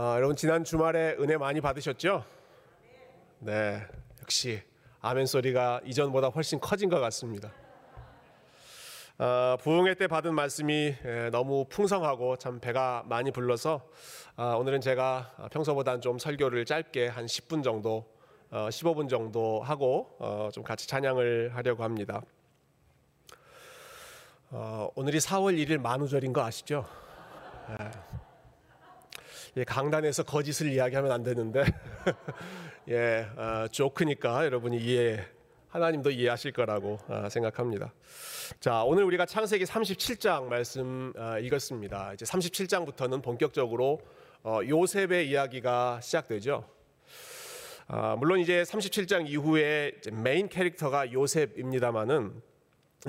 아, 여러분 지난 주말에 은혜 많이 받으셨죠? 네, 역시 아멘 소리가 이전보다 훨씬 커진 것 같습니다. 아, 부흥회 때 받은 말씀이 에, 너무 풍성하고 참 배가 많이 불러서 아, 오늘은 제가 평소보다는 좀 설교를 짧게 한 10분 정도, 어, 15분 정도 하고 어, 좀 같이 찬양을 하려고 합니다. 어, 오늘이 4월 1일 만우절인 거 아시죠? 네. 예, 강단에서 거짓을 이야기하면 안 되는데 예 어, 조크니까 여러분이 이해 하나님도 이해하실 거라고 어, 생각합니다. 자 오늘 우리가 창세기 37장 말씀 어, 읽었습니다. 이제 37장부터는 본격적으로 어, 요셉의 이야기가 시작되죠. 아, 물론 이제 37장 이후에 이제 메인 캐릭터가 요셉입니다만은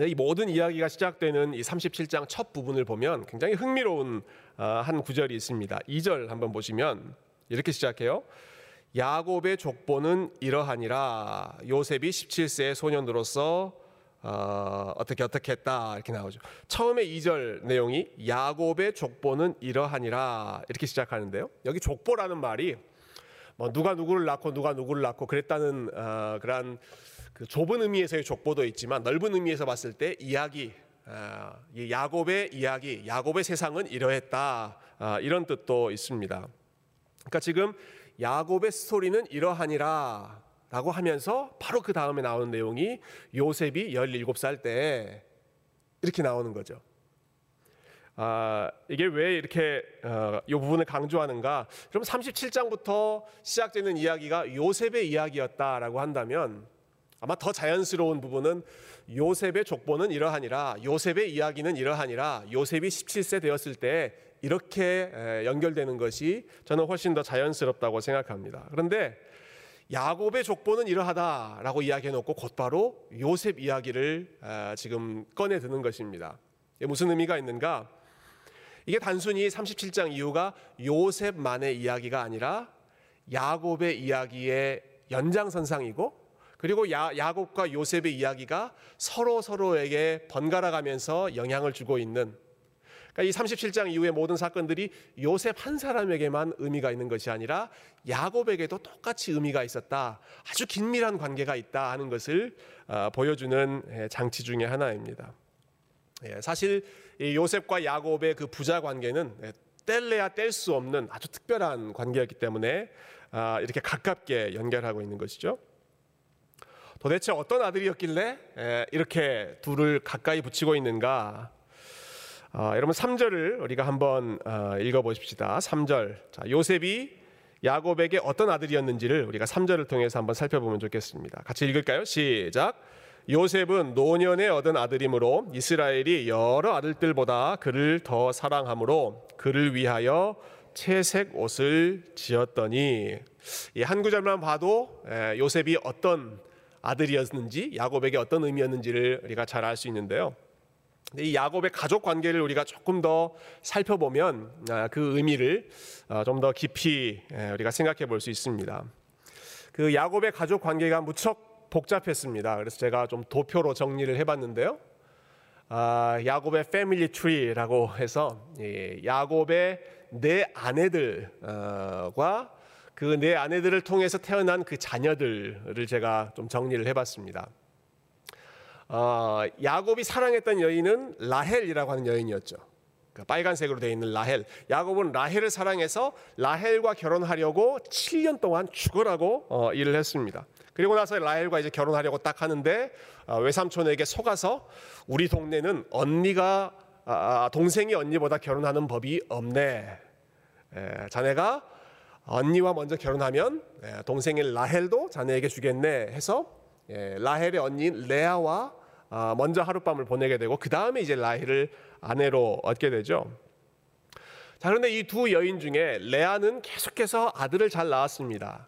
이 모든 이야기가 시작되는 이 37장 첫 부분을 보면 굉장히 흥미로운 아, 한 구절이 있습니다. 2절 한번 보시면 이렇게 시작해요. 야곱의 족보는 이러하니라 요셉이 17세의 소년으로서 어, 어떻게 어떻게 했다 이렇게 나오죠. 처음에 2절 내용이 야곱의 족보는 이러하니라 이렇게 시작하는데요. 여기 족보라는 말이 뭐 누가 누구를 낳고 누가 누구를 낳고 그랬다는 어, 그러한 그 좁은 의미에서의 족보도 있지만 넓은 의미에서 봤을 때 이야기, 야곱의 이야기, 야곱의 세상은 이러했다 아, 이런 뜻도 있습니다. 그러니까 지금 야곱의 스토리는 이러하니라 라고 하면서 바로 그 다음에 나오는 내용이 요셉이 17살 때 이렇게 나오는 거죠. 아, 이게 왜 이렇게 어, 이 부분을 강조하는가? 그럼 37장부터 시작되는 이야기가 요셉의 이야기였다라고 한다면 아마 더 자연스러운 부분은 요셉의 족보는 이러하니라 요셉의 이야기는 이러하니라 요셉이 17세 되었을 때 이렇게 연결되는 것이 저는 훨씬 더 자연스럽다고 생각합니다. 그런데 야곱의 족보는 이러하다라고 이야기해 놓고 곧바로 요셉 이야기를 지금 꺼내 드는 것입니다. 무슨 의미가 있는가? 이게 단순히 37장 이후가 요셉만의 이야기가 아니라 야곱의 이야기의 연장선상이고 그리고 야, 야곱과 요셉의 이야기가 서로 서로에게 번갈아 가면서 영향을 주고 있는 그러니까 이 37장 이후의 모든 사건들이 요셉 한 사람에게만 의미가 있는 것이 아니라 야곱에게도 똑같이 의미가 있었다. 아주 긴밀한 관계가 있다 하는 것을 어, 보여주는 장치 중의 하나입니다. 예, 사실 요셉과 야곱의 그 부자 관계는 예, 뗄래야 뗄 수 없는 아주 특별한 관계였기 때문에 아, 이렇게 가깝게 연결하고 있는 것이죠. 도대체 어떤 아들이었길래 이렇게 둘을 가까이 붙이고 있는가? 어, 여러분 3절을 우리가 한번 어, 읽어보십시다. 3절. 자, 요셉이 야곱에게 어떤 아들이었는지를 우리가 3절을 통해서 한번 살펴보면 좋겠습니다. 같이 읽을까요? 시작. 요셉은 노년에 얻은 아들이므로 이스라엘이 여러 아들들보다 그를 더 사랑하므로 그를 위하여 채색 옷을 지었더니 이 한 구절만 봐도 요셉이 어떤 아들이었는지 야곱에게 어떤 의미였는지를 우리가 잘 알 수 있는데요. 이 야곱의 가족 관계를 우리가 조금 더 살펴보면 아, 그 의미를 어, 좀더 깊이 우리가 생각해 볼 수 있습니다. 그 야곱의 가족 관계가 무척 복잡했습니다. 그래서 제가 좀 도표로 정리를 해봤는데요. 아, 야곱의 패밀리 트리라고 해서 야곱의 네 아내들과 그네 아내들을 통해서 태어난 그 자녀들을 제가 좀 정리를 해봤습니다. 어, 야곱이 사랑했던 여인은 라헬이라고 하는 여인이었죠. 그러니까 빨간색으로 되어 있는 라헬. 야곱은 라헬을 사랑해서 라헬과 결혼하려고 7년 동안 죽으라고 어, 일을 했습니다. 그리고 나서 라헬과 이제 결혼하려고 딱 하는데 어, 외삼촌에게 속아서 우리 동네는 언니가 아, 아 동생이 언니보다 결혼하는 법이 없네. 에, 자네가 언니와 먼저 결혼하면 예, 동생인 라헬도 자네에게 주겠네 해서 예, 라헬의 언니인 레아와 아, 먼저 하룻밤을 보내게 되고 그 다음에 이제 라헬을 아내로 얻게 되죠. 자 그런데 이 두 여인 중에 레아는 계속해서 아들을 잘 낳았습니다.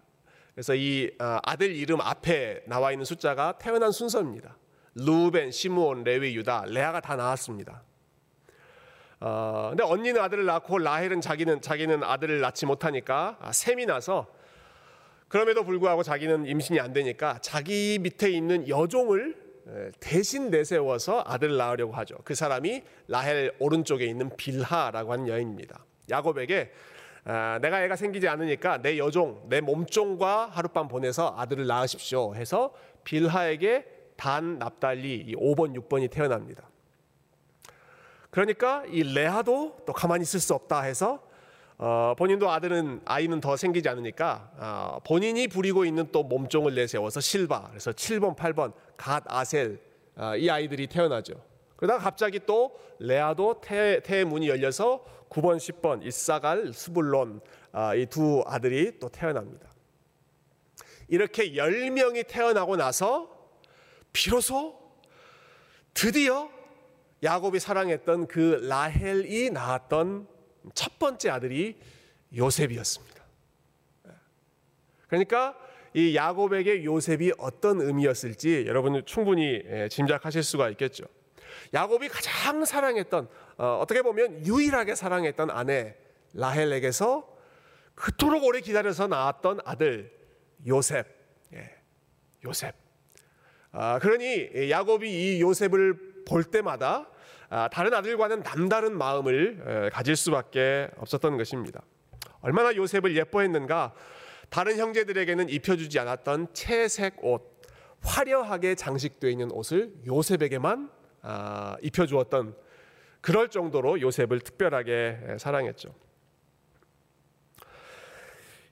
그래서 이 아, 아들 이름 앞에 나와 있는 숫자가 태어난 순서입니다. 루벤, 시므온, 레위, 유다, 레아가 다 나왔습니다. 어, 근데 언니는 아들을 낳고 라헬은 자기는 자기는 아들을 낳지 못하니까 아, 셈이 나서 그럼에도 불구하고 자기는 임신이 안 되니까 자기 밑에 있는 여종을 대신 내세워서 아들을 낳으려고 하죠. 그 사람이 라헬 오른쪽에 있는 빌하라고 하는 여인입니다. 야곱에게 아, 내가 애가 생기지 않으니까 내 여종, 내 몸종과 하룻밤 보내서 아들을 낳으십시오 해서 빌하에게 단 납달리 5번, 6번이 태어납니다. 그러니까 이 레아도 또 가만히 있을 수 없다 해서 어, 본인도 아들은 아이는 더 생기지 않으니까 어, 본인이 부리고 있는 또 몸종을 내세워서 실바 그래서 7번, 8번 갓 아셀 어, 이 아이들이 태어나죠. 그러다가 갑자기 또 레아도 태, 태의 문이 열려서 9번, 10번 이사갈, 스불론 어, 이두 아들이 또 태어납니다. 이렇게 10명이 태어나고 나서 비로소 드디어 야곱이 사랑했던 그 라헬이 낳았던 첫 번째 아들이 요셉이었습니다. 그러니까 이 야곱에게 요셉이 어떤 의미였을지 여러분 충분히 예, 짐작하실 수가 있겠죠. 야곱이 가장 사랑했던 어, 떻게 보면 유일하게 사랑했던 아내 라헬에게서 그토록 오래 기다려서 낳았던 아들 요셉, 예, 요셉. 아, 그러니 야곱이 이 요셉을 볼 때마다 아, 다른 아들과는 남다른 마음을 가질 수밖에 없었던 것입니다. 얼마나 요셉을 예뻐했는가? 다른 형제들에게는 입혀주지 않았던 채색 옷, 화려하게 장식되어 있는 옷을 요셉에게만 아, 입혀주었던 그럴 정도로 요셉을 특별하게 사랑했죠.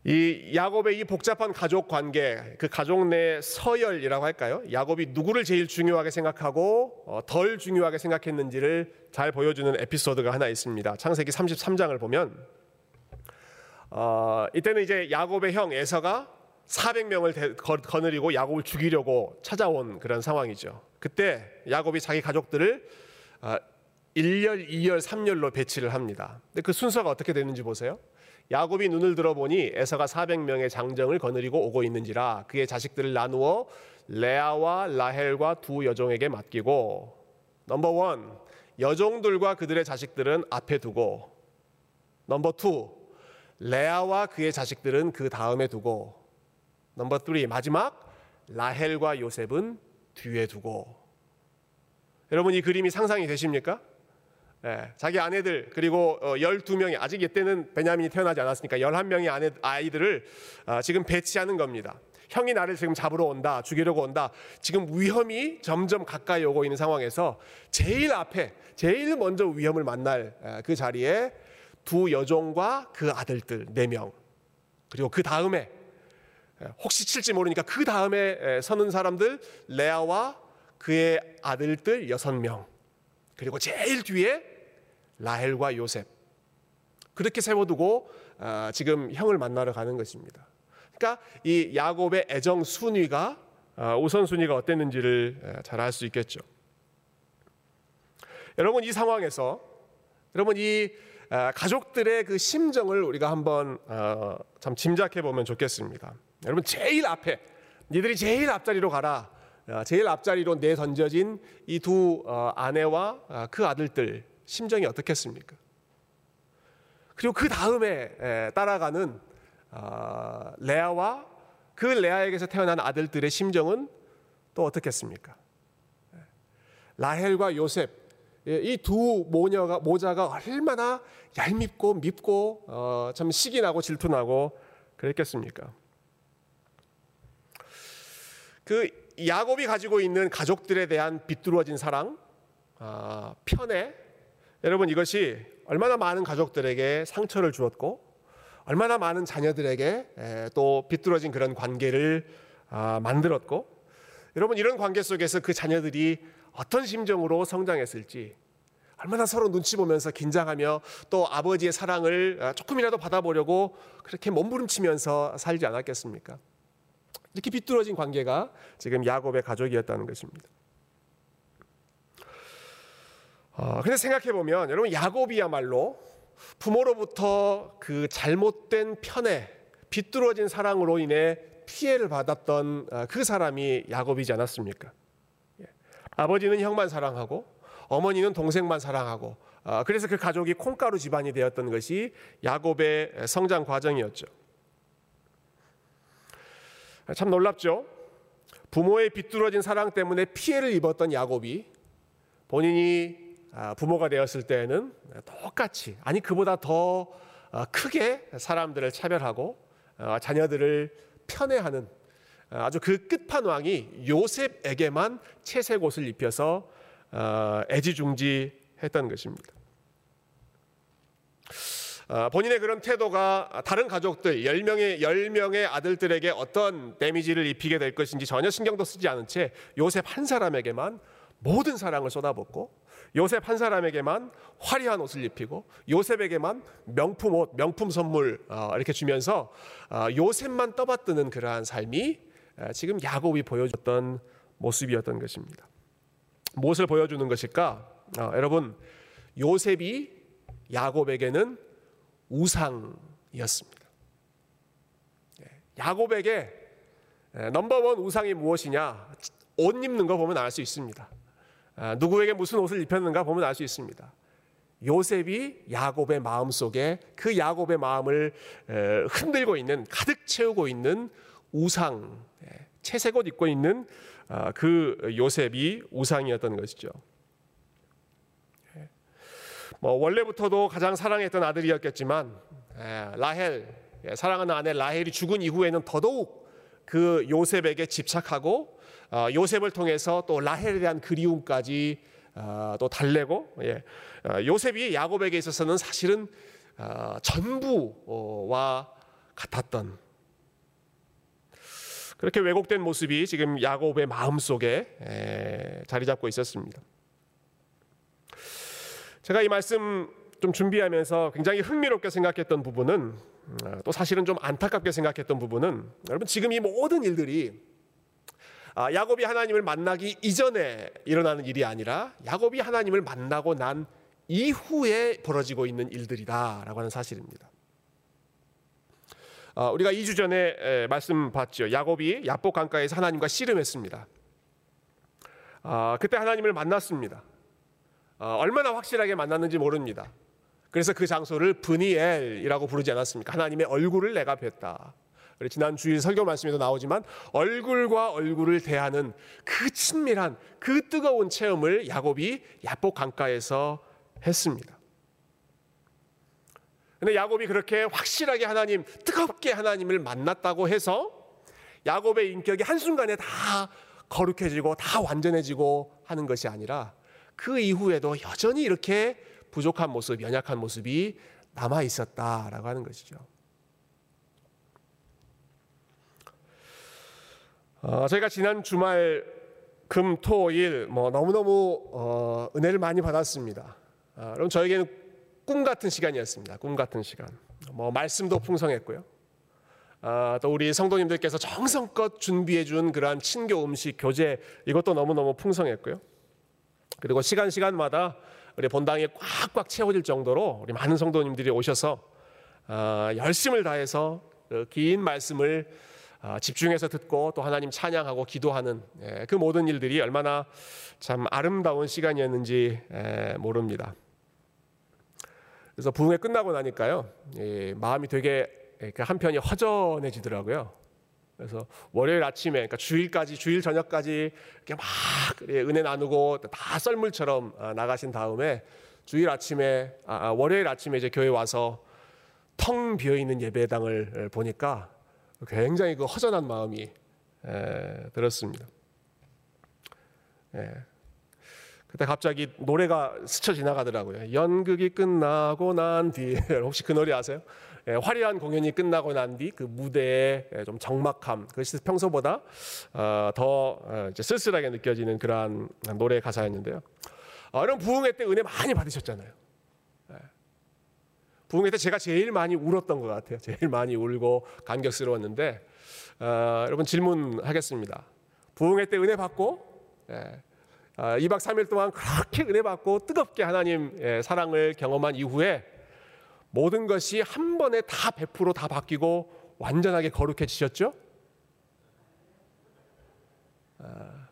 이 야곱의 이 복잡한 가족 관계, 그 가족 내 서열이라고 할까요? 야곱이 누구를 제일 중요하게 생각하고 어, 덜 중요하게 생각했는지를 잘 보여주는 에피소드가 하나 있습니다. 창세기 33장을 보면 어, 이때는 이제 야곱의 형 에서가 400명을 거느리고 야곱을 죽이려고 찾아온 그런 상황이죠. 그때 야곱이 자기 가족들을 1열, 어, 2열, 3열로 배치를 합니다. 근데 그 순서가 어떻게 되는지 보세요. 야곱이 눈을 들어보니 에서가 400명의 장정을 거느리고 오고 있는지라 그의 자식들을 나누어 레아와 라헬과 두 여종에게 맡기고 number one 여종들과 그들의 자식들은 앞에 두고 number two 레아와 그의 자식들은 그 다음에 두고 number three 마지막 라헬과 요셉은 뒤에 두고 여러분 이 그림이 상상이 되십니까? 예, 자기 아내들 그리고 12명이 어, 아직 이때는 베냐민이 태어나지 않았으니까 11명의 아내, 아이들을 아, 지금 배치하는 겁니다. 형이 나를 지금 잡으러 온다, 죽이려고 온다. 지금 위험이 점점 가까이 오고 있는 상황에서 제일 앞에, 제일 먼저 위험을 만날 그 자리에 두 여종과 그 아들들 4명. 그리고 그 다음에 혹시 칠지 모르니까 그 다음에 서는 사람들 레아와 그의 아들들 6명. 그리고 제일 뒤에 라헬과 요셉 그렇게 세워두고 아, 지금 형을 만나러 가는 것입니다. 그러니까 이 야곱의 애정 순위가 아, 우선 순위가 어땠는지를 잘 알 수 있겠죠. 여러분 이 상황에서 여러분 이 아, 가족들의 그 심정을 우리가 한번 어, 참 짐작해 보면 좋겠습니다. 여러분 제일 앞에 니들이 제일 앞자리로 가라. 제일 앞자리로 내 던져진 이두 어, 아내와 그 아들들 심정이 어떻겠습니까? 그리고 그 다음에 따라가는 아, 레아와 그 레아에게서 태어난 아들들의 심정은 또 어떻겠습니까? 라헬과 요셉 예, 이두 모녀가 모자가 얼마나 얄밉고 밉고 어, 참 시기 나고 질투 나고 그랬겠습니까? 그 야곱이 가지고 있는 가족들에 대한 비뚤어진 사랑, 아, 편애 여러분 이것이 얼마나 많은 가족들에게 상처를 주었고 얼마나 많은 자녀들에게 또 비뚤어진 그런 관계를 아, 만들었고 여러분 이런 관계 속에서 그 자녀들이 어떤 심정으로 성장했을지 얼마나 서로 눈치 보면서 긴장하며 또 아버지의 사랑을 아, 조금이라도 받아보려고 그렇게 몸부림치면서 살지 않았겠습니까? 이렇게 비뚤어진 관계가 지금 야곱의 가족이었다는 것입니다. 어, 근데 생각해 보면 여러분 야곱이야말로 부모로부터 그 잘못된 편에 비뚤어진 사랑으로 인해 피해를 받았던 어, 그 사람이 야곱이지 않았습니까? 예. 아버지는 형만 사랑하고 어머니는 동생만 사랑하고 어, 그래서 그 가족이 콩가루 집안이 되었던 것이 야곱의 성장 과정이었죠. 참 놀랍죠. 부모의 비뚤어진 사랑 때문에 피해를 입었던 야곱이 본인이 아, 부모가 되었을 때는 똑같이 아니 그보다 더 어, 크게 사람들을 차별하고 어, 자녀들을 편애하는 어, 아주 그 끝판왕이 요셉에게만 채색 옷을 입혀서 애지중지했던 것입니다. 본인의 그런 태도가 다른 가족들 10명의 10명의 아들들에게 어떤 데미지를 입히게 될 것인지 전혀 신경도 쓰지 않은 채 요셉 한 사람에게만 모든 사랑을 쏟아붓고 요셉 한 사람에게만 화려한 옷을 입히고 요셉에게만 명품 옷, 명품 선물 어, 이렇게 주면서 어, 요셉만 떠받드는 그러한 삶이 지금 야곱이 보여줬던 모습이었던 것입니다. 무엇을 보여주는 것일까? 어, 여러분 요셉이 야곱에게는 우상이었습니다. 예, 야곱에게 넘버원 우상이 무엇이냐? 옷 입는 거 보면 알 수 있습니다. 아, 누구에게 무슨 옷을 입혔는가 보면 알 수 있습니다. 요셉이 야곱의 마음 속에 그 야곱의 마음을 흔들고 있는 가득 채우고 있는 우상 예, 채색 옷 입고 있는 아, 그 요셉이 우상이었던 것이죠. 예. 뭐 원래부터도 가장 사랑했던 아들이었겠지만 예, 라헬 사랑하는 아내 라헬이 죽은 이후에는 더더욱 그 요셉에게 집착하고 어, 요셉을 통해서 또 라헬에 대한 그리움까지 어, 또 달래고 예. 어, 요셉이 야곱에게 있어서는 사실은 전부와 같았던 그렇게 왜곡된 모습이 지금 야곱의 마음 속에 자리 잡고 있었습니다. 제가 이 말씀 좀 준비하면서 굉장히 흥미롭게 생각했던 부분은 또 사실은 좀 안타깝게 생각했던 부분은 여러분 지금 이 모든 일들이 아, 야곱이 하나님을 만나기 이전에 일어나는 일이 아니라 야곱이 하나님을 만나고 난 이후에 벌어지고 있는 일들이다라고 하는 사실입니다. 아, 우리가 2주 전에 말씀 봤죠. 야곱이 야복 강가에서 하나님과 씨름했습니다. 아, 그때 하나님을 만났습니다. 얼마나 확실하게 만났는지 모릅니다. 그래서 그 장소를 브니엘이라고 부르지 않았습니까? 하나님의 얼굴을 내가 뵀다. 지난 주일 설교 말씀에도 나오지만 얼굴과 얼굴을 대하는 그 친밀한 그 뜨거운 체험을 야곱이 야복 강가에서 했습니다. 근데 야곱이 그렇게 확실하게 하나님 뜨겁게 하나님을 만났다고 해서 야곱의 인격이 한순간에 다 거룩해지고 다 완전해지고 하는 것이 아니라 그 이후에도 여전히 이렇게 부족한 모습, 연약한 모습이 남아 있었다라고 하는 것이죠. 어, 저희가 지난 주말 금, 토, 일 뭐 너무너무 어, 은혜를 많이 받았습니다. 어, 여러분 저에게는 꿈 같은 시간이었습니다. 꿈 같은 시간. 뭐 말씀도 풍성했고요. 아, 또 우리 성도님들께서 정성껏 준비해 준 그러한 친교 음식 교제 이것도 너무너무 풍성했고요. 그리고 시간 시간마다 우리 본당이 꽉꽉 채워질 정도로 우리 많은 성도님들이 오셔서 아, 열심을 다해서 그 긴 말씀을 아, 집중해서 듣고 또 하나님 찬양하고 기도하는 예, 그 모든 일들이 얼마나 참 아름다운 시간이었는지 예, 모릅니다. 그래서 부흥회 끝나고 나니까요 마음이 되게 한편이 허전해지더라고요. 그래서 월요일 아침에, 그러니까 주일까지 주일 저녁까지 이렇게 막 은혜 나누고 다 썰물처럼 아, 나가신 다음에 주일 아침에 아, 월요일 아침에 이제 교회 와서 텅 비어 있는 예배당을 보니까 굉장히 그 허전한 마음이 에, 들었습니다. 예. 그때 갑자기 노래가 스쳐 지나가더라고요. 연극이 끝나고 난 뒤, 혹시 그 노래 아세요? 예, 화려한 공연이 끝나고 난 뒤 그 무대의 좀 적막함, 그것이 평소보다 어, 더 어, 쓸쓸하게 느껴지는 그러한 노래 가사였는데요. 어, 이런 부흥회 때 은혜 많이 받으셨잖아요. 부흥회 때 제가 제일 많이 울었던 것 같아요. 제일 많이 울고 감격스러웠는데 어, 여러분 질문하겠습니다. 부흥회 때 은혜 받고 예, 어, 2박 3일 동안 그렇게 은혜 받고 뜨겁게 하나님 예, 사랑을 경험한 이후에 모든 것이 한 번에 다 100%다 바뀌고 완전하게 거룩해지셨죠? 아,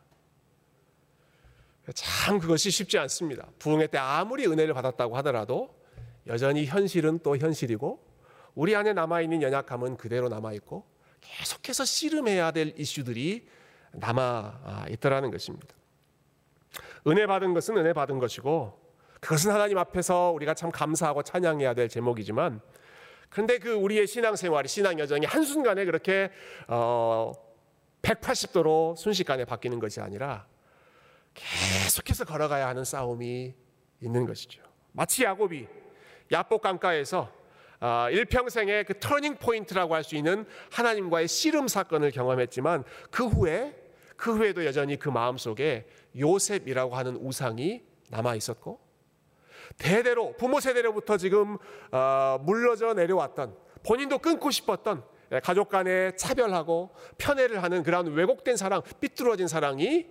참 그것이 쉽지 않습니다. 부흥회 때 아무리 은혜를 받았다고 하더라도 여전히 현실은 또 현실이고 우리 안에 남아 있는 연약함은 그대로 남아 있고 계속해서 씨름해야 될 이슈들이 남아 아, 있더라는 것입니다. 은혜 받은 것은 은혜 받은 것이고 그것은 하나님 앞에서 우리가 참 감사하고 찬양해야 될 제목이지만 그런데 그 우리의 신앙생활이 신앙 여정이 한순간에 그렇게 어 180도로 순식간에 바뀌는 것이 아니라 계속해서 걸어가야 하는 싸움이 있는 것이죠. 마치 야곱이 야복 강가에서 아, 일평생의 그 turning point라고 할 수 있는 하나님과의 씨름 사건을 경험했지만 그 후에 그 후에도 여전히 그 마음 속에 요셉이라고 하는 우상이 남아 있었고 대대로 부모 세대로부터 지금 어, 물려져 내려왔던 본인도 끊고 싶었던 예, 가족 간에 차별하고 편애를 하는 그런 왜곡된 사랑, 삐뚤어진 사랑이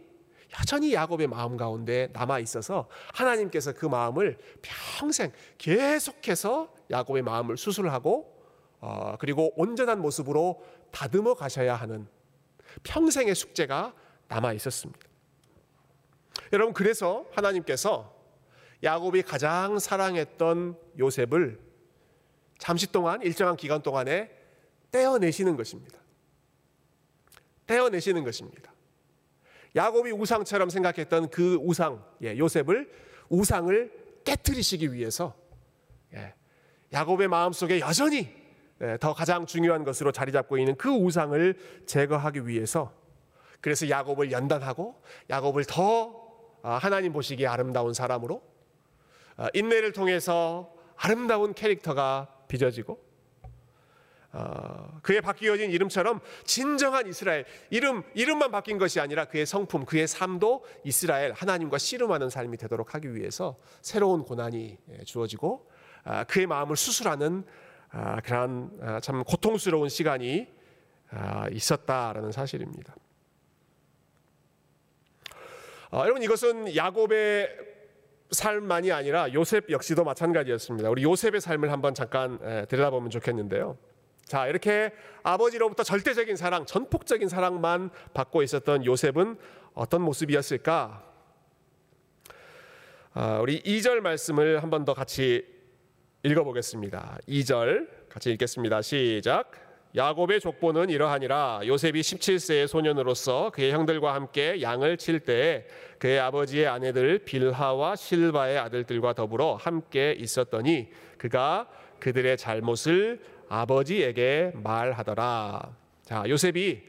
여전히 야곱의 마음 가운데 남아 있어서 하나님께서 그 마음을 평생 계속해서 야곱의 마음을 수술하고 어, 그리고 온전한 모습으로 다듬어 가셔야 하는 평생의 숙제가 남아 있었습니다. 여러분 그래서 하나님께서 야곱이 가장 사랑했던 요셉을 잠시 동안 일정한 기간 동안에 떼어내시는 것입니다. 떼어내시는 것입니다. 야곱이 우상처럼 생각했던 그 우상, 예, 요셉을 우상을 깨뜨리시기 위해서 예, 야곱의 마음속에 여전히 예, 더 가장 중요한 것으로 자리 잡고 있는 그 우상을 제거하기 위해서 그래서 야곱을 연단하고 야곱을 더 아, 하나님 보시기에 아름다운 사람으로 아, 인내를 통해서 아름다운 캐릭터가 빚어지고 어, 그의 바뀌어진 이름처럼 진정한 이스라엘 이름 이름만 바뀐 것이 아니라 그의 성품 그의 삶도 이스라엘 하나님과 씨름하는 삶이 되도록 하기 위해서 새로운 고난이 예, 주어지고 아, 그의 마음을 수술하는 아, 그러한 참 고통스러운 시간이 있었다라는 사실입니다. 어, 여러분 이것은 야곱의 삶만이 아니라 요셉 역시도 마찬가지였습니다. 우리 요셉의 삶을 한번 잠깐 들여다보면 좋겠는데요. 자, 이렇게 아버지로부터 절대적인 사랑, 전폭적인 사랑만 받고 있었던 요셉은 어떤 모습이었을까? 아, 우리 2절 말씀을 한 번 더 같이 읽어보겠습니다. 2절 같이 읽겠습니다. 시작. 야곱의 족보는 이러하니라 요셉이 17세의 소년으로서 그의 형들과 함께 양을 칠 때에 그의 아버지의 아내들 빌하와 실바의 아들들과 더불어 함께 있었더니 그가 그들의 잘못을 아버지에게 말하더라. 자, 요셉이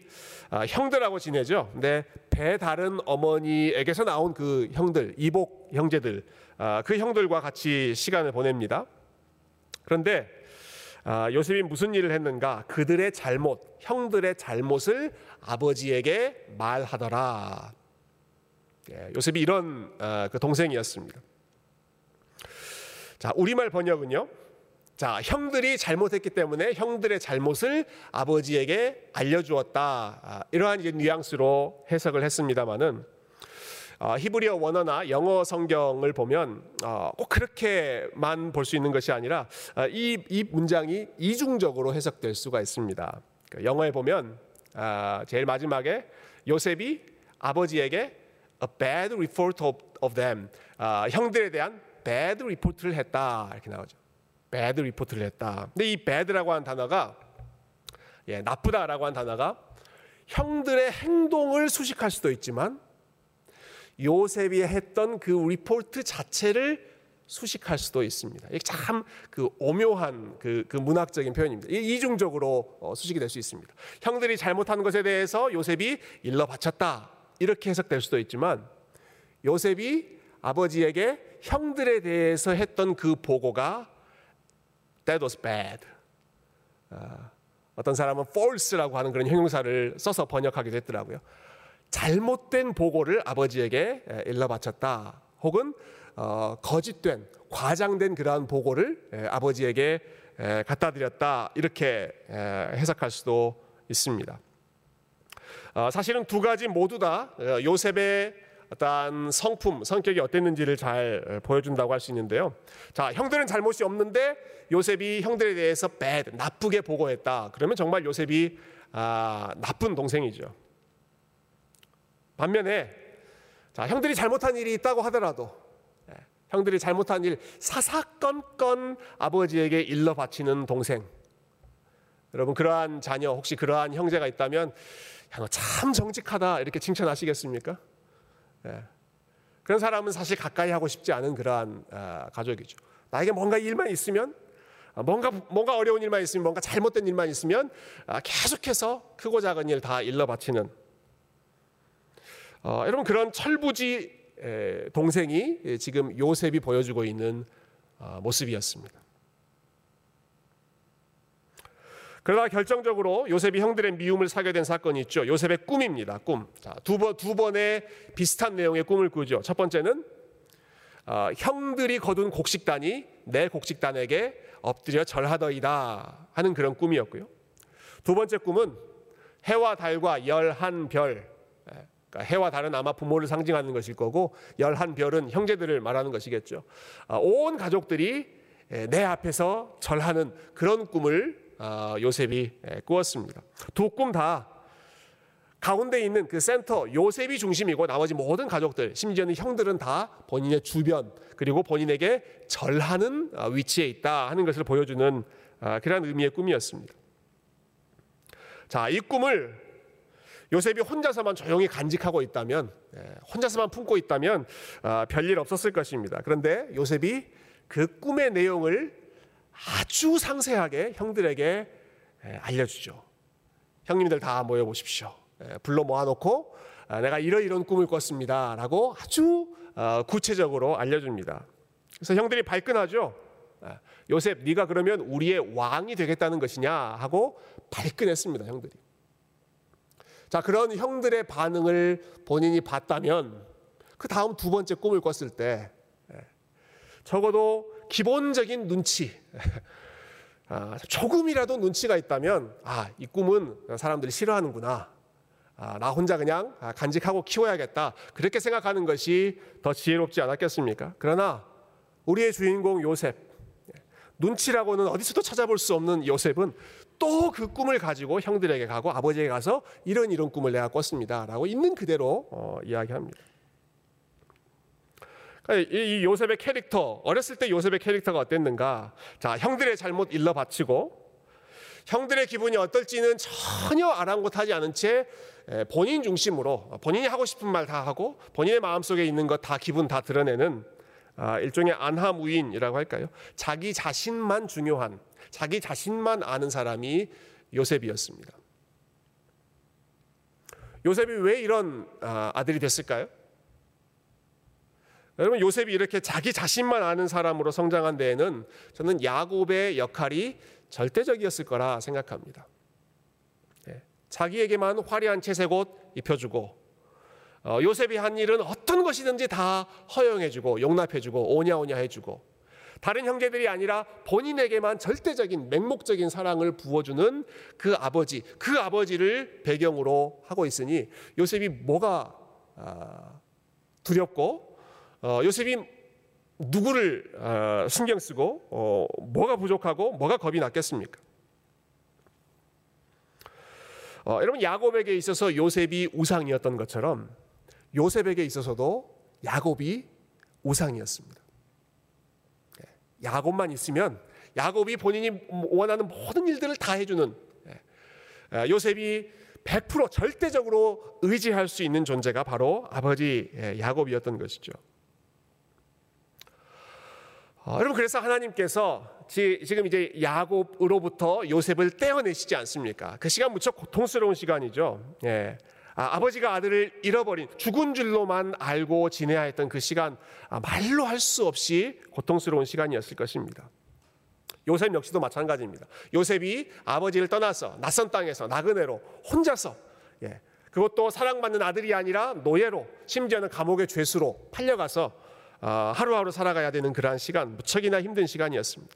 아, 형들하고 지내죠. 근데 배 다른 어머니에게서 나온 그 형들, 이복 형제들, 아, 그 형들과 같이 시간을 보냅니다. 그런데 아, 요셉이 무슨 일을 했는가? 그들의 잘못, 형들의 잘못을 아버지에게 말하더라. 예, 요셉이 이런 그 동생이었습니다. 자, 우리말 번역은요. 자, 형들이 잘못했기 때문에 형들의 잘못을 아버지에게 알려주었다. 아, 이러한 이제 뉘앙스로 해석을 했습니다만은 아, 히브리어 원어나 영어 성경을 보면 아, 꼭 그렇게만 볼 수 있는 것이 아니라 이, 이 문장이 이중적으로 해석될 수가 있습니다. 그 영어에 보면 제일 마지막에 요셉이 아버지에게 a bad report of, of them 형들에 대한 bad report를 했다 이렇게 나오죠. Bad 리포트를 했다. 근데 이 bad라고 한 단어가 예, 나쁘다라고 한 단어가 형들의 행동을 수식할 수도 있지만 요셉이 했던 그 리포트 자체를 수식할 수도 있습니다. 이게 참 그 오묘한 그, 그 문학적인 표현입니다. 이중적으로 어, 수식이 될 수 있습니다. 형들이 잘못한 것에 대해서 요셉이 일러 바쳤다 이렇게 해석될 수도 있지만 요셉이 아버지에게 형들에 대해서 했던 그 보고가 That was bad. 어, 어떤 사람은 false라고 하는 그런 형용사를 써서 번역하기도 했더라고요. 잘못된 보고를 아버지에게 일러 바쳤다. 혹은 어, 거짓된 과장된 그러한 보고를 에, 아버지에게 에, 갖다 드렸다. 이렇게 에, 해석할 수도 있습니다. 어, 사실은 두 가지 모두 다 어, 요셉의 어떠한 성품, 성격이 어땠는지를 잘 보여준다고 할 수 있는데요. 자, 형들은 잘못이 없는데 요셉이 형들에 대해서 bad, 나쁘게 보고했다. 그러면 정말 요셉이 아, 나쁜 동생이죠. 반면에 자, 형들이 잘못한 일이 있다고 하더라도 예, 형들이 잘못한 일 사사건건 아버지에게 일러 바치는 동생. 여러분 그러한 자녀 혹시 그러한 형제가 있다면 야, 너 참 정직하다 이렇게 칭찬하시겠습니까? 예. 그런 사람은 사실 가까이 하고 싶지 않은 그러한 아, 가족이죠. 나에게 뭔가 일만 있으면 뭔가 뭔가 어려운 일만 있으면 뭔가 잘못된 일만 있으면 아, 계속해서 크고 작은 일 다 일러 바치는 어, 여러분 그런 철부지 동생이 지금 요셉이 보여주고 있는 어, 모습이었습니다. 그러나 결정적으로 요셉이 형들의 미움을 사게 된 사건이 있죠. 요셉의 꿈입니다. 꿈. 자, 두 번, 두 번의 비슷한 내용의 꿈을 꾸죠. 첫 번째는 어, 형들이 거둔 곡식단이 내 곡식단에게 엎드려 절하더이다 하는 그런 꿈이었고요. 두 번째 꿈은 해와 달과 열한 별, 예, 그러니까 해와 달은 아마 부모를 상징하는 것일 거고 열한 별은 형제들을 말하는 것이겠죠. 아, 온 가족들이 예, 내 앞에서 절하는 그런 꿈을 어, 요셉이 예, 꾸었습니다. 두 꿈 다 가운데 있는 그 센터 요셉이 중심이고 나머지 모든 가족들 심지어는 형들은 다 본인의 주변 그리고 본인에게 절하는 어, 위치에 있다 하는 것을 보여주는 어, 그런 의미의 꿈이었습니다. 자, 이 꿈을 요셉이 혼자서만 조용히 간직하고 있다면, 예, 혼자서만 품고 있다면 별일 없었을 것입니다. 그런데 요셉이 그 꿈의 내용을 아주 상세하게 형들에게 알려주죠. 형님들 다 모여 보십시오. 불러 모아놓고 아, 내가 이러이런 꿈을 꿨습니다 라고 아주 어, 구체적으로 알려줍니다. 그래서 형들이 발끈하죠. 아, 요셉, 네가 그러면 우리의 왕이 되겠다는 것이냐 하고 발끈했습니다, 형들이. 자, 그런 형들의 반응을 본인이 봤다면 그 다음 두 번째 꿈을 꿨을 때 적어도 기본적인 눈치, 아, 조금이라도 눈치가 있다면 아, 이 꿈은 사람들이 싫어하는구나. 아, 나 혼자 그냥 아, 간직하고 키워야겠다. 그렇게 생각하는 것이 더 지혜롭지 않았겠습니까? 그러나 우리의 주인공 요셉, 눈치라고는 어디서도 찾아볼 수 없는 요셉은 또 그 꿈을 가지고 형들에게 가고 아버지에게 가서 이런 이런 꿈을 내가 꿨습니다 라고 있는 그대로 어, 이야기합니다. 이 요셉의 캐릭터 어렸을 때 요셉의 캐릭터가 어땠는가? 자 형들의 잘못 일러 바치고 형들의 기분이 어떨지는 전혀 아랑곳하지 않은 채 본인 중심으로 본인이 하고 싶은 말 다 하고 본인의 마음속에 있는 것 다 기분 다 드러내는 아, 일종의 안하무인이라고 할까요? 자기 자신만 중요한 자기 자신만 아는 사람이 요셉이었습니다. 요셉이 왜 이런 아, 아들이 됐을까요? 여러분 요셉이 이렇게 자기 자신만 아는 사람으로 성장한 데에는 저는 야곱의 역할이 절대적이었을 거라 생각합니다. 네. 자기에게만 화려한 채색 옷 입혀주고 어, 요셉이 한 일은 어떤 것이든지 다 허용해주고 용납해주고 오냐오냐 해주고 다른 형제들이 아니라 본인에게만 절대적인 맹목적인 사랑을 부어주는 그 아버지 그 아버지를 배경으로 하고 있으니 요셉이 뭐가 아, 두렵고 어, 요셉이 누구를 어, 신경 쓰고 어, 뭐가 부족하고 뭐가 겁이 났겠습니까? 어, 여러분 야곱에게 있어서 요셉이 우상이었던 것처럼 요셉에게 있어서도 야곱이 우상이었습니다. 예, 야곱만 있으면 야곱이 본인이 원하는 모든 일들을 다 해주는 예, 예, 요셉이 100% 절대적으로 의지할 수 있는 존재가 바로 아버지 야곱이었던 것이죠. 어, 여러분 그래서 하나님께서 지금 이제 야곱으로부터 요셉을 떼어내시지 않습니까? 그 시간 무척 고통스러운 시간이죠. 예. 아, 버지가 아들을 잃어버린 죽은 줄로만 알고 지내야 했던 그 시간 아, 말로 할 수 없이 고통스러운 시간이었을 것입니다. 요셉 역시도 마찬가지입니다. 요셉이 아버지를 떠나서 낯선 땅에서 나그네로 혼자서 예, 그것도 사랑받는 아들이 아니라 노예로 심지어는 감옥의 죄수로 팔려가서 아, 하루하루 살아가야 되는 그러한 시간, 무척이나 힘든 시간이었습니다.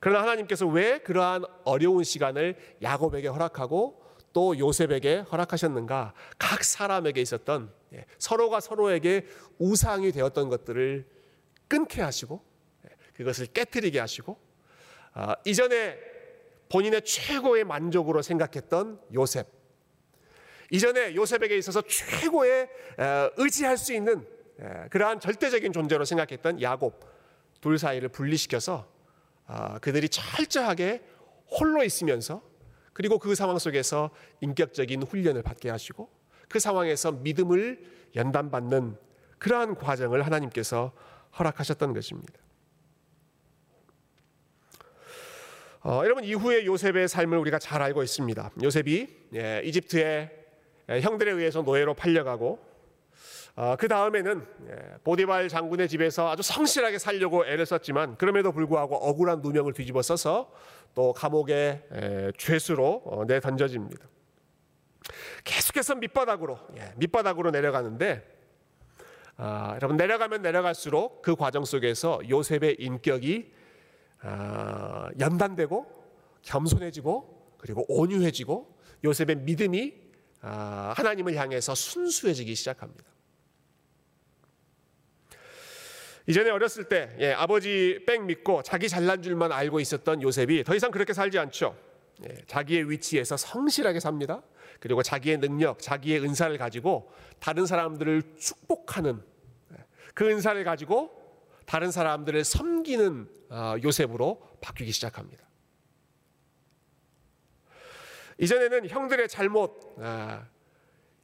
그러나 하나님께서 왜 그러한 어려운 시간을 야곱에게 허락하고 또 요셉에게 허락하셨는가? 각 사람에게 있었던 예, 서로가 서로에게 우상이 되었던 것들을 끊게 하시고 예, 그것을 깨뜨리게 하시고 아, 이전에 본인의 최고의 만족으로 생각했던 요셉 이전에 요셉에게 있어서 최고의 의지할 수 있는 예, 그러한 절대적인 존재로 생각했던 야곱 둘 사이를 분리시켜서 아, 그들이 철저하게 홀로 있으면서 그리고 그 상황 속에서 인격적인 훈련을 받게 하시고 그 상황에서 믿음을 연단받는 그러한 과정을 하나님께서 허락하셨던 것입니다. 어, 여러분 이후에 요셉의 삶을 우리가 잘 알고 있습니다. 요셉이 예, 이집트의 예, 형들에 의해서 노예로 팔려가고 어, 그 다음에는 예, 보디발 장군의 집에서 아주 성실하게 살려고 애를 썼지만 그럼에도 불구하고 억울한 누명을 뒤집어 써서 또 감옥의 예, 죄수로 어, 내 던져집니다. 계속해서 밑바닥으로 예, 밑바닥으로 내려가는데 아, 여러분 내려가면 내려갈수록 그 과정 속에서 요셉의 인격이 아, 연단되고 겸손해지고 그리고 온유해지고 요셉의 믿음이 아, 하나님을 향해서 순수해지기 시작합니다. 이전에 어렸을 때 예, 아버지 뺑 믿고 자기 잘난 줄만 알고 있었던 요셉이 더 이상 그렇게 살지 않죠. 예, 자기의 위치에서 성실하게 삽니다. 그리고 자기의 능력, 자기의 은사를 가지고 다른 사람들을 축복하는 예, 그 은사를 가지고 다른 사람들을 섬기는 어, 요셉으로 바뀌기 시작합니다. 이전에는 형들의 잘못 아,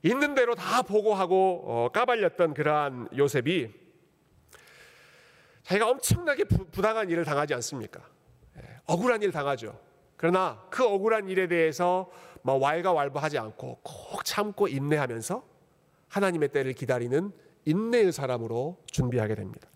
있는 대로 다 보고하고 어, 까발렸던 그러한 요셉이 자기가 엄청나게 부당한 일을 당하지 않습니까? 예, 억울한 일 당하죠. 그러나 그 억울한 일에 대해서 뭐 왈가왈부하지 않고 꼭 참고 인내하면서 하나님의 때를 기다리는 인내의 사람으로 준비하게 됩니다.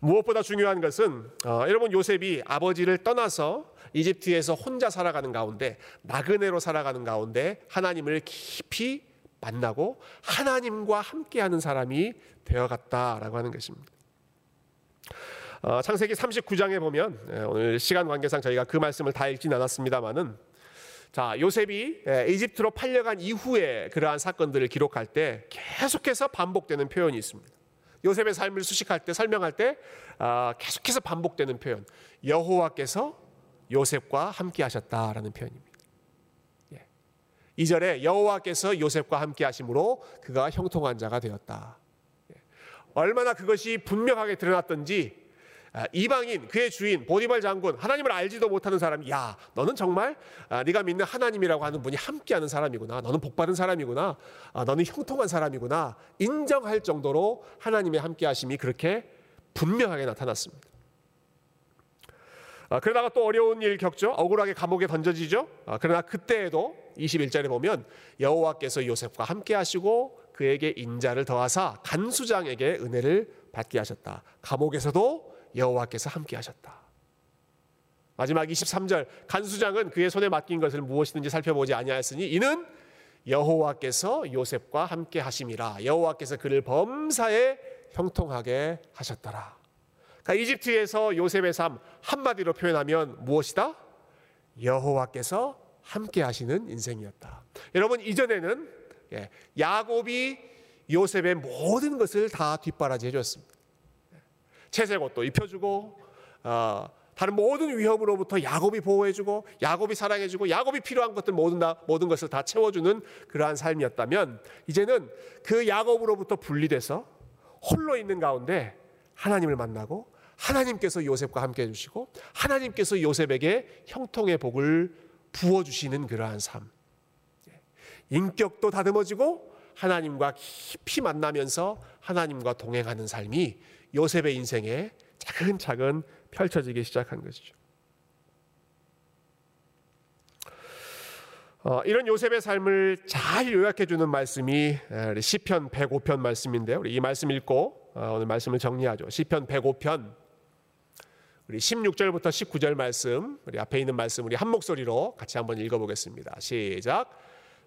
무엇보다 중요한 것은 어, 여러분 요셉이 아버지를 떠나서 이집트에서 혼자 살아가는 가운데 나그네로 살아가는 가운데 하나님을 깊이 만나고 하나님과 함께하는 사람이 되어갔다라고 하는 것입니다. 어, 창세기 39장에 보면 예, 오늘 시간 관계상 저희가 그 말씀을 다 읽진 않았습니다만은 자 요셉이 예, 이집트로 팔려간 이후에 그러한 사건들을 기록할 때 계속해서 반복되는 표현이 있습니다. 요셉의 삶을 수식할 때 설명할 때 아, 계속해서 반복되는 표현 여호와께서 요셉과 함께하셨다라는 표현입니다. 예. 2절에 여호와께서 요셉과 함께 하심으로 그가 형통한 자가 되었다. 예. 얼마나 그것이 분명하게 드러났던지 아, 이방인 그의 주인 보디발 장군 하나님을 알지도 못하는 사람이 야 너는 정말 아, 네가 믿는 하나님이라고 하는 분이 함께하는 사람이구나 너는 복받은 사람이구나 아, 너는 형통한 사람이구나 인정할 정도로 하나님의 함께하심이 그렇게 분명하게 나타났습니다. 그러다가 또 어려운 일 겪죠. 억울하게 감옥에 던져지죠. 그러나 그때에도 21절에 보면 여호와께서 요셉과 함께 하시고 그에게 인자를 더하사 간수장에게 은혜를 받게 하셨다. 감옥에서도 여호와께서 함께 하셨다. 마지막 23절 간수장은 그의 손에 맡긴 것을 무엇이든지 살펴보지 아니하였으니 이는 여호와께서 요셉과 함께 하심이라 여호와께서 그를 범사에 형통하게 하셨더라. 그러니까 이집트에서 요셉의 삶 한마디로 표현하면 무엇이다? 여호와께서 함께 하시는 인생이었다. 여러분 이전에는 예, 야곱이 요셉의 모든 것을 다 뒷바라지 해 줬습니다. 채색 옷도 입혀주고 어, 다른 모든 위협으로부터 야곱이 보호해주고 야곱이 사랑해주고 야곱이 필요한 것들 모든 다 모든 것을 다 채워주는 그러한 삶이었다면 이제는 그 야곱으로부터 분리돼서 홀로 있는 가운데 하나님을 만나고 하나님께서 요셉과 함께 해주시고 하나님께서 요셉에게 형통의 복을 부어주시는 그러한 삶. 인격도 다듬어지고 하나님과 깊이 만나면서 하나님과 동행하는 삶이 요셉의 인생에 차근차근 펼쳐지기 시작한 것이죠. 어, 이런 요셉의 삶을 잘 요약해 주는 말씀이 시편 105편 말씀인데요. 우리 이 말씀 읽고 어, 오늘 말씀을 정리하죠. 시편 105편 우리 16절부터 19절 말씀 우리 앞에 있는 말씀 우리 한 목소리로 같이 한번 읽어 보겠습니다. 시작.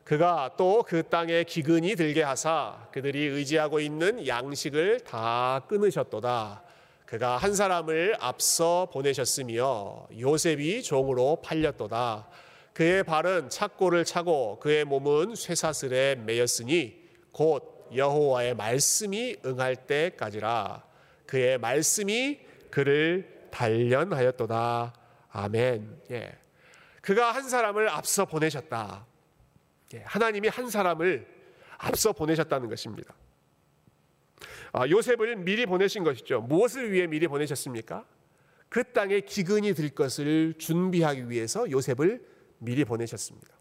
그가 또 그 땅에 기근이 들게 하사 그들이 의지하고 있는 양식을 다 끊으셨도다. 그가 한 사람을 앞서 보내셨으며 요셉이 종으로 팔렸도다. 그의 발은 착고를 차고 그의 몸은 쇠사슬에 매였으니 곧 여호와의 말씀이 응할 때까지라. 그의 말씀이 그를 단련하였도다. 아멘. 예. 그가 한 사람을 앞서 보내셨다. 예, 하나님이 한 사람을 앞서 보내셨다는 것입니다. 아, 요셉을 미리 보내신 것이죠. 무엇을 위해 미리 보내셨습니까? 그 땅에 기근이 들 것을 준비하기 위해서 요셉을 미리 보내셨습니다.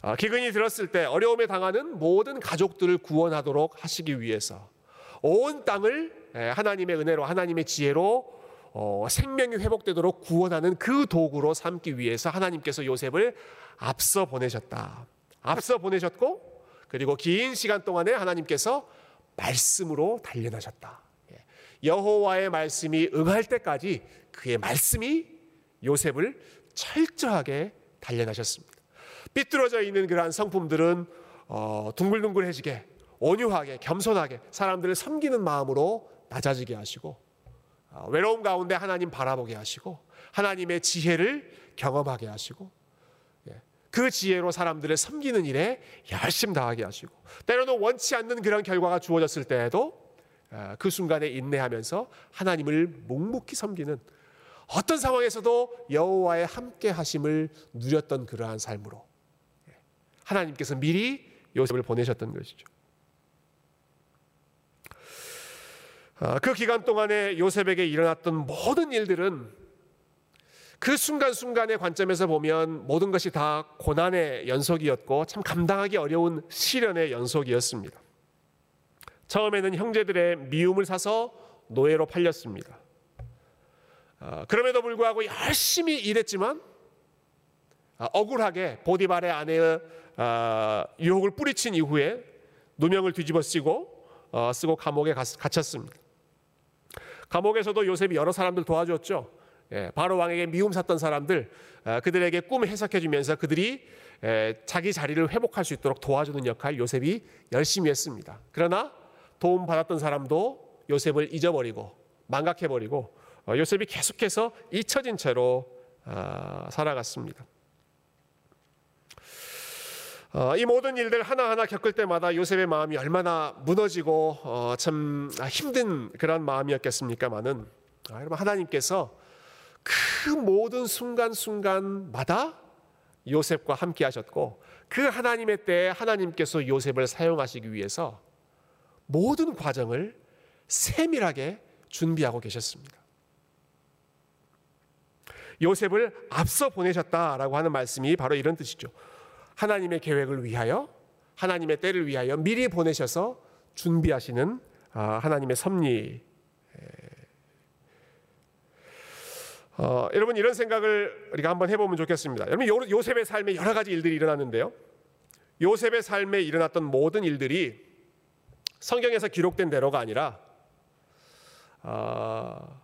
아, 기근이 들었을 때 어려움에 당하는 모든 가족들을 구원하도록 하시기 위해서 온 땅을 예, 하나님의 은혜로 하나님의 지혜로 어, 생명이 회복되도록 구원하는 그 도구로 삼기 위해서 하나님께서 요셉을 앞서 보내셨다. 앞서 보내셨고 그리고 긴 시간 동안에 하나님께서 말씀으로 단련하셨다. 예. 여호와의 말씀이 응할 때까지 그의 말씀이 요셉을 철저하게 단련하셨습니다. 삐뚤어져 있는 그러한 성품들은 어, 둥글둥글해지게 온유하게 겸손하게 사람들을 섬기는 마음으로 낮아지게 하시고 어, 외로움 가운데 하나님 바라보게 하시고 하나님의 지혜를 경험하게 하시고 예, 그 지혜로 사람들을 섬기는 일에 열심 다하게 하시고 때로는 원치 않는 그런 결과가 주어졌을 때에도 어, 그 순간에 인내하면서 하나님을 묵묵히 섬기는 어떤 상황에서도 여호와의 함께 하심을 누렸던 그러한 삶으로 예, 하나님께서 미리 요셉을 보내셨던 것이죠. 아, 그 기간 동안에 요셉에게 일어났던 모든 일들은 그 순간순간의 관점에서 보면 모든 것이 다 고난의 연속이었고 참 감당하기 어려운 시련의 연속이었습니다. 처음에는 형제들의 미움을 사서 노예로 팔렸습니다. 아, 그럼에도 불구하고 열심히 일했지만 아, 억울하게 보디발의 아내의 유혹을 뿌리친 이후에 누명을 뒤집어 쓰고 어, 쓰고 감옥에 갇혔습니다. 감옥에서도 요셉이 여러 사람들 도와줬죠. 예, 바로 왕에게 미움 샀던 사람들 아, 그들에게 꿈을 해석해 주면서 그들이 예, 자기 자리를 회복할 수 있도록 도와주는 역할 요셉이 열심히 했습니다. 그러나 도움 받았던 사람도 요셉을 잊어버리고 망각해 버리고 어, 요셉이 계속해서 잊혀진 채로 아, 살아갔습니다. 어, 이 모든 일들 하나하나 겪을 때마다 요셉의 마음이 얼마나 무너지고 어, 참 힘든 그런 마음이었겠습니까마는 아, 여러분 하나님께서 그 모든 순간순간마다 요셉과 함께 하셨고 그 하나님의 때에 하나님께서 요셉을 사용하시기 위해서 모든 과정을 세밀하게 준비하고 계셨습니다. 요셉을 앞서 보내셨다라고 하는 말씀이 바로 이런 뜻이죠. 하나님의 계획을 위하여 하나님의 때를 위하여 미리 보내셔서 준비하시는 아, 하나님의 섭리. 어, 여러분 이런 생각을 우리가 한번 해보면 좋겠습니다. 여러분 요 셉의 삶에 여러 가지 일들이 일어났는데요. 요셉의 삶에 일어났던 모든 일들이 성경에서 기록된 대로가 아니라 어,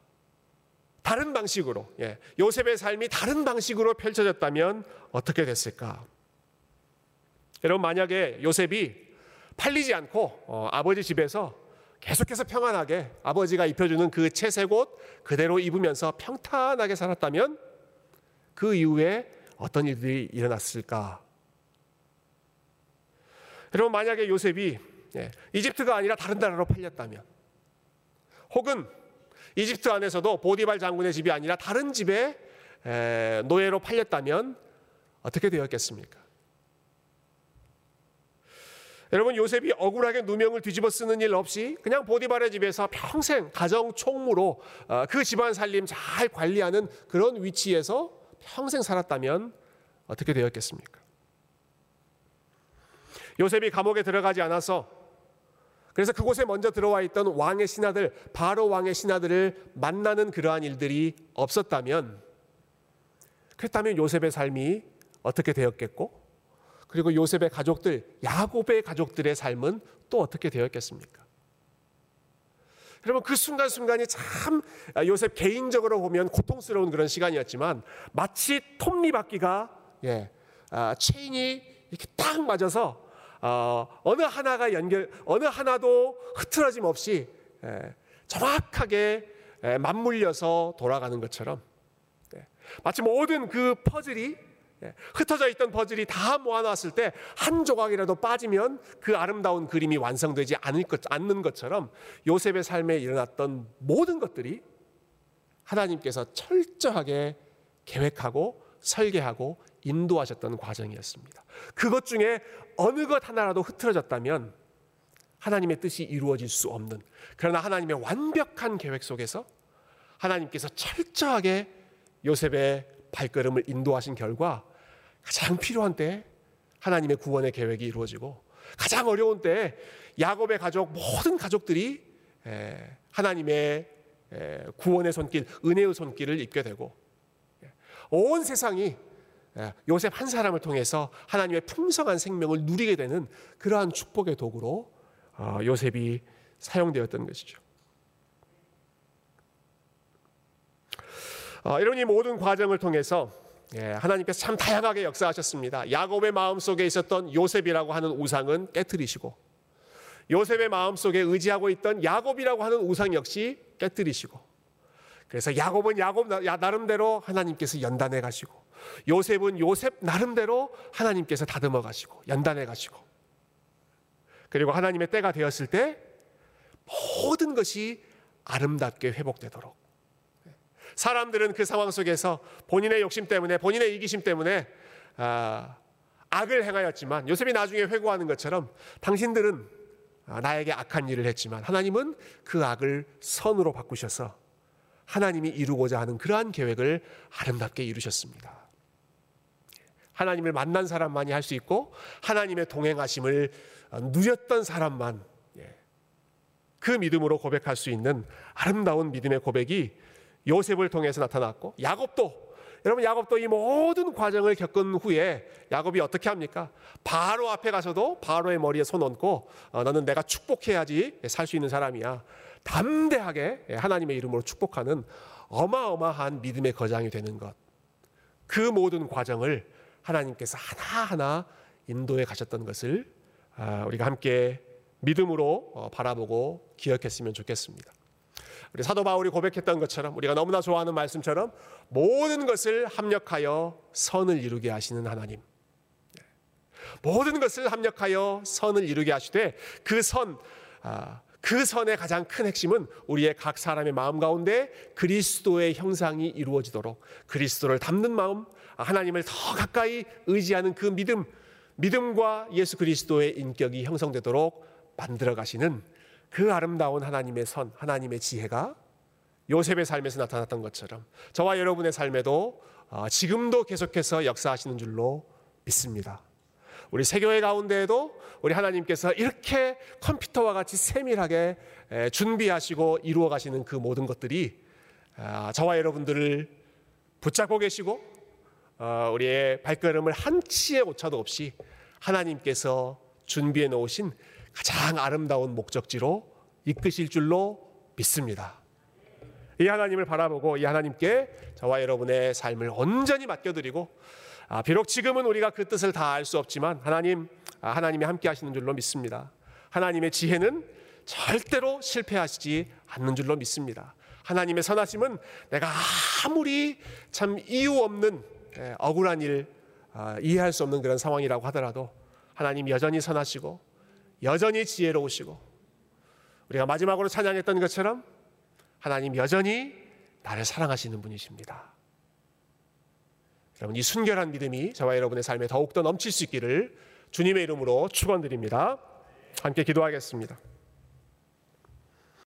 다른 방식으로 예, 요셉의 삶이 다른 방식으로 펼쳐졌다면 어떻게 됐을까? 여러분 만약에 요셉이 팔리지 않고 어, 아버지 집에서 계속해서 평안하게 아버지가 입혀주는 그 채색 옷 그대로 입으면서 평탄하게 살았다면 그 이후에 어떤 일들이 일어났을까? 여러분 만약에 요셉이 예, 이집트가 아니라 다른 나라로 팔렸다면 혹은 이집트 안에서도 보디발 장군의 집이 아니라 다른 집에 노예로 팔렸다면 어떻게 되었겠습니까? 여러분 요셉이 억울하게 누명을 뒤집어 쓰는 일 없이 그냥 보디발의 집에서 평생 가정 총무로 어, 그 집안 살림 잘 관리하는 그런 위치에서 평생 살았다면 어떻게 되었겠습니까? 요셉이 감옥에 들어가지 않아서 그래서 그곳에 먼저 들어와 있던 왕의 신하들, 바로 왕의 신하들을 만나는 그러한 일들이 없었다면 그렇다면 요셉의 삶이 어떻게 되었겠고 그리고 요셉의 가족들, 야곱의 가족들의 삶은 또 어떻게 되었겠습니까? 여러분 그 순간순간이 참 요셉 개인적으로 보면 고통스러운 그런 시간이었지만 마치 톱니바퀴가 예, 아, 체인이 이렇게 딱 맞아서 어, 어느 하나가 연결 어느 하나도 흐트러짐 없이 예, 정확하게 예, 맞물려서 돌아가는 것처럼 예, 마치 모든 그 퍼즐이 예, 흩어져 있던 퍼즐이 다 모아놨을 때 한 조각이라도 빠지면 그 아름다운 그림이 완성되지 않는 것처럼 요셉의 삶에 일어났던 모든 것들이 하나님께서 철저하게 계획하고 설계하고 인도하셨던 과정이었습니다. 그것 중에 어느 것 하나라도 흐트러졌다면 하나님의 뜻이 이루어질 수 없는 그러나 하나님의 완벽한 계획 속에서 하나님께서 철저하게 요셉의 발걸음을 인도하신 결과 가장 필요한 때 하나님의 구원의 계획이 이루어지고 가장 어려운 때 야곱의 가족 모든 가족들이 하나님의 예, 구원의 손길, 은혜의 손길을 입게 되고 예, 온 세상이 예, 요셉 한 사람을 통해서 하나님의 풍성한 생명을 누리게 되는 그러한 축복의 도구로 어, 요셉이 사용되었던 것이죠. 어, 이런 이 모든 과정을 통해서 하나님께서 참 다양하게 역사하셨습니다. 야곱의 마음 속에 있었던 요셉이라고 하는 우상은 깨뜨리시고 요셉의 마음 속에 의지하고 있던 야곱이라고 하는 우상 역시 깨뜨리시고 그래서 야곱은 야곱 나름대로 하나님께서 연단해 가시고 요셉은 요셉 나름대로 하나님께서 다듬어 가시고 연단해 가시고 그리고 하나님의 때가 되었을 때 모든 것이 아름답게 회복되도록 사람들은 그 상황 속에서 본인의 욕심 때문에 본인의 이기심 때문에 아, 악을 행하였지만 요셉이 나중에 회고하는 것처럼 당신들은 아, 나에게 악한 일을 했지만 하나님은 그 악을 선으로 바꾸셔서 하나님이 이루고자 하는 그러한 계획을 아름답게 이루셨습니다. 하나님을 만난 사람만이 할 수 있고 하나님의 동행하심을 누렸던 사람만 예, 그 믿음으로 고백할 수 있는 아름다운 믿음의 고백이 요셉을 통해서 나타났고 야곱도 여러분 야곱도 이 모든 과정을 겪은 후에 야곱이 어떻게 합니까? 바로 앞에 가서도 바로의 머리에 손 얹고 어, 너는 내가 축복해야지 살 수 있는 사람이야. 담대하게 하나님의 이름으로 축복하는 어마어마한 믿음의 거장이 되는 것. 그 모든 과정을 하나님께서 하나하나 인도해 가셨던 것을 아, 우리가 함께 믿음으로 어, 바라보고 기억했으면 좋겠습니다. 우리 사도 바울이 고백했던 것처럼 우리가 너무나 좋아하는 말씀처럼 모든 것을 합력하여 선을 이루게 하시는 하나님. 모든 것을 합력하여 선을 이루게 하시되 그 선, 아, 그 선의 가장 큰 핵심은 우리의 각 사람의 마음 가운데 그리스도의 형상이 이루어지도록 그리스도를 담는 마음, 하나님을 더 가까이 의지하는 그 믿음, 믿음과 예수 그리스도의 인격이 형성되도록 만들어 가시는 그 아름다운 하나님의 선, 하나님의 지혜가 요셉의 삶에서 나타났던 것처럼 저와 여러분의 삶에도 어, 지금도 계속해서 역사하시는 줄로 믿습니다. 우리 세교회 가운데에도 우리 하나님께서 이렇게 컴퓨터와 같이 세밀하게 준비하시고 이루어 가시는 그 모든 것들이 아, 저와 여러분들을 붙잡고 계시고 어, 우리의 발걸음을 한 치의 오차도 없이 하나님께서 준비해 놓으신 가장 아름다운 목적지로 이끄실 줄로 믿습니다. 이 하나님을 바라보고 이 하나님께 저와 여러분의 삶을 온전히 맡겨드리고 아, 비록 지금은 우리가 그 뜻을 다 알 수 없지만 하나님 아, 하나님이 함께 하시는 줄로 믿습니다. 하나님의 지혜는 절대로 실패하시지 않는 줄로 믿습니다. 하나님의 선하심은 내가 아무리 참 이유 없는 예, 억울한 일 아, 이해할 수 없는 그런 상황이라고 하더라도 하나님 여전히 선하시고 여전히 지혜로우시고 우리가 마지막으로 찬양했던 것처럼 하나님 여전히 나를 사랑하시는 분이십니다. 여러분 이 순결한 믿음이 저와 여러분의 삶에 더욱더 넘칠 수 있기를 주님의 이름으로 축원드립니다. 함께 기도하겠습니다.